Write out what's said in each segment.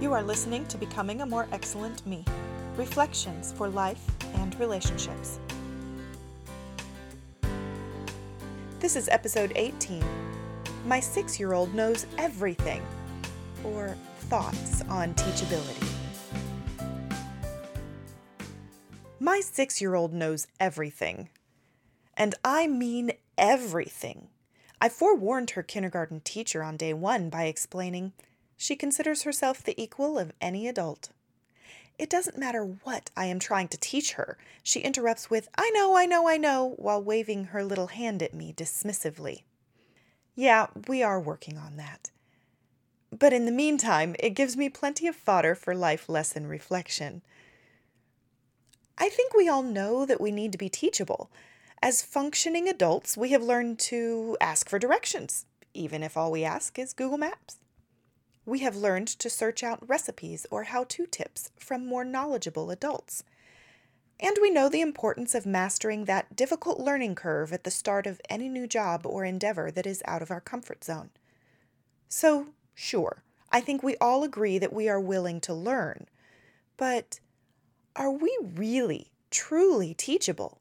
You are listening to Becoming a More Excellent Me Reflections for Life and Relationships. This is episode 18. My six year old knows everything, or thoughts on teachability. My six year old knows everything. And I mean everything. I forewarned her kindergarten teacher on day one by explaining she considers herself the equal of any adult. It doesn't matter what I am trying to teach her, she interrupts with, I know, I know, I know, while waving her little hand at me dismissively. Yeah, we are working on that. But in the meantime, it gives me plenty of fodder for life lesson reflection. I think we all know that we need to be teachable. As functioning adults, we have learned to ask for directions, even if all we ask is Google Maps. We have learned to search out recipes or how to tips from more knowledgeable adults. And we know the importance of mastering that difficult learning curve at the start of any new job or endeavor that is out of our comfort zone. So, sure, I think we all agree that we are willing to learn. But are we really, truly teachable?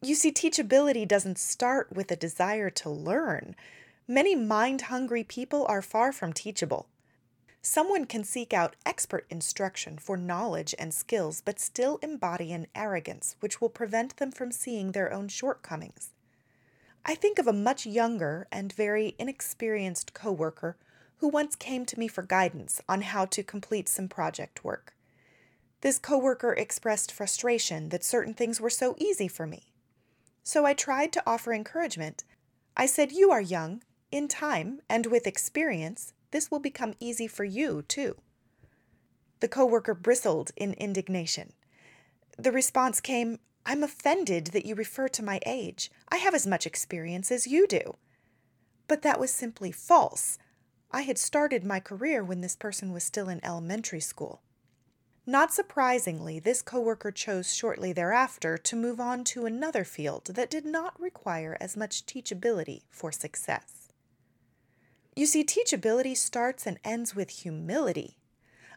You see, teachability doesn't start with a desire to learn. Many mind hungry people are far from teachable. Someone can seek out expert instruction for knowledge and skills, but still embody an arrogance which will prevent them from seeing their own shortcomings. I think of a much younger and very inexperienced coworker who once came to me for guidance on how to complete some project work. This coworker expressed frustration that certain things were so easy for me. So I tried to offer encouragement. I said, You are young in time and with experience, this will become easy for you, too. The coworker bristled in indignation. The response came, I'm offended that you refer to my age. I have as much experience as you do. But that was simply false. I had started my career when this person was still in elementary school. Not surprisingly, this coworker chose shortly thereafter to move on to another field that did not require as much teachability for success. You see, teachability starts and ends with humility.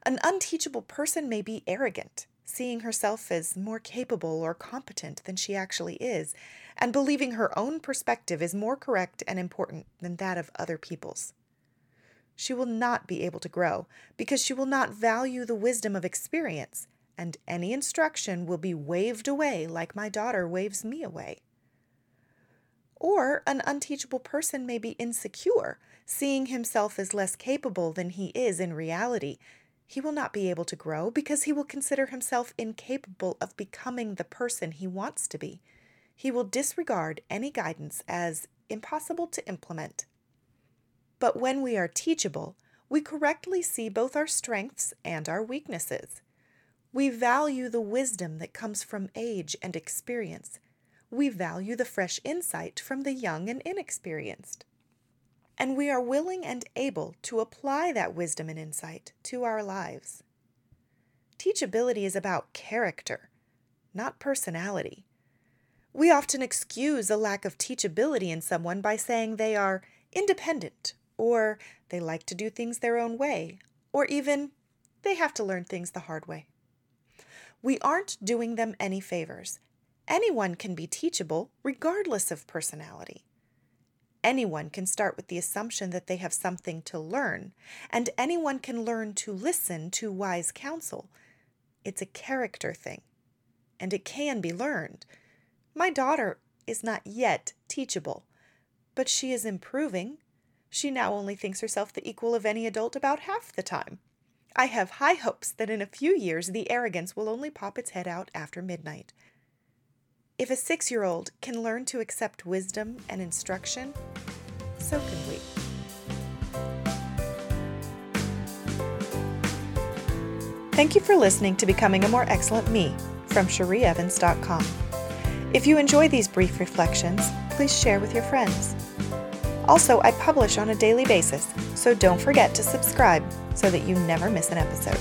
An unteachable person may be arrogant, seeing herself as more capable or competent than she actually is, and believing her own perspective is more correct and important than that of other people's. She will not be able to grow because she will not value the wisdom of experience, and any instruction will be waved away like my daughter waves me away. Or an unteachable person may be insecure, seeing himself as less capable than he is in reality. He will not be able to grow because he will consider himself incapable of becoming the person he wants to be. He will disregard any guidance as impossible to implement. But when we are teachable, we correctly see both our strengths and our weaknesses. We value the wisdom that comes from age and experience we value the fresh insight from the young and inexperienced. And we are willing and able to apply that wisdom and insight to our lives. Teachability is about character, not personality. We often excuse a lack of teachability in someone by saying they are independent, or they like to do things their own way, or even they have to learn things the hard way. We aren't doing them any favors, Anyone can be teachable, regardless of personality. Anyone can start with the assumption that they have something to learn, and anyone can learn to listen to wise counsel. It's a character thing, and it can be learned. My daughter is not yet teachable, but she is improving. She now only thinks herself the equal of any adult about half the time. I have high hopes that in a few years the arrogance will only pop its head out after midnight. If a six year old can learn to accept wisdom and instruction, so can we. Thank you for listening to Becoming a More Excellent Me from CherieEvans.com. If you enjoy these brief reflections, please share with your friends. Also, I publish on a daily basis, so don't forget to subscribe so that you never miss an episode.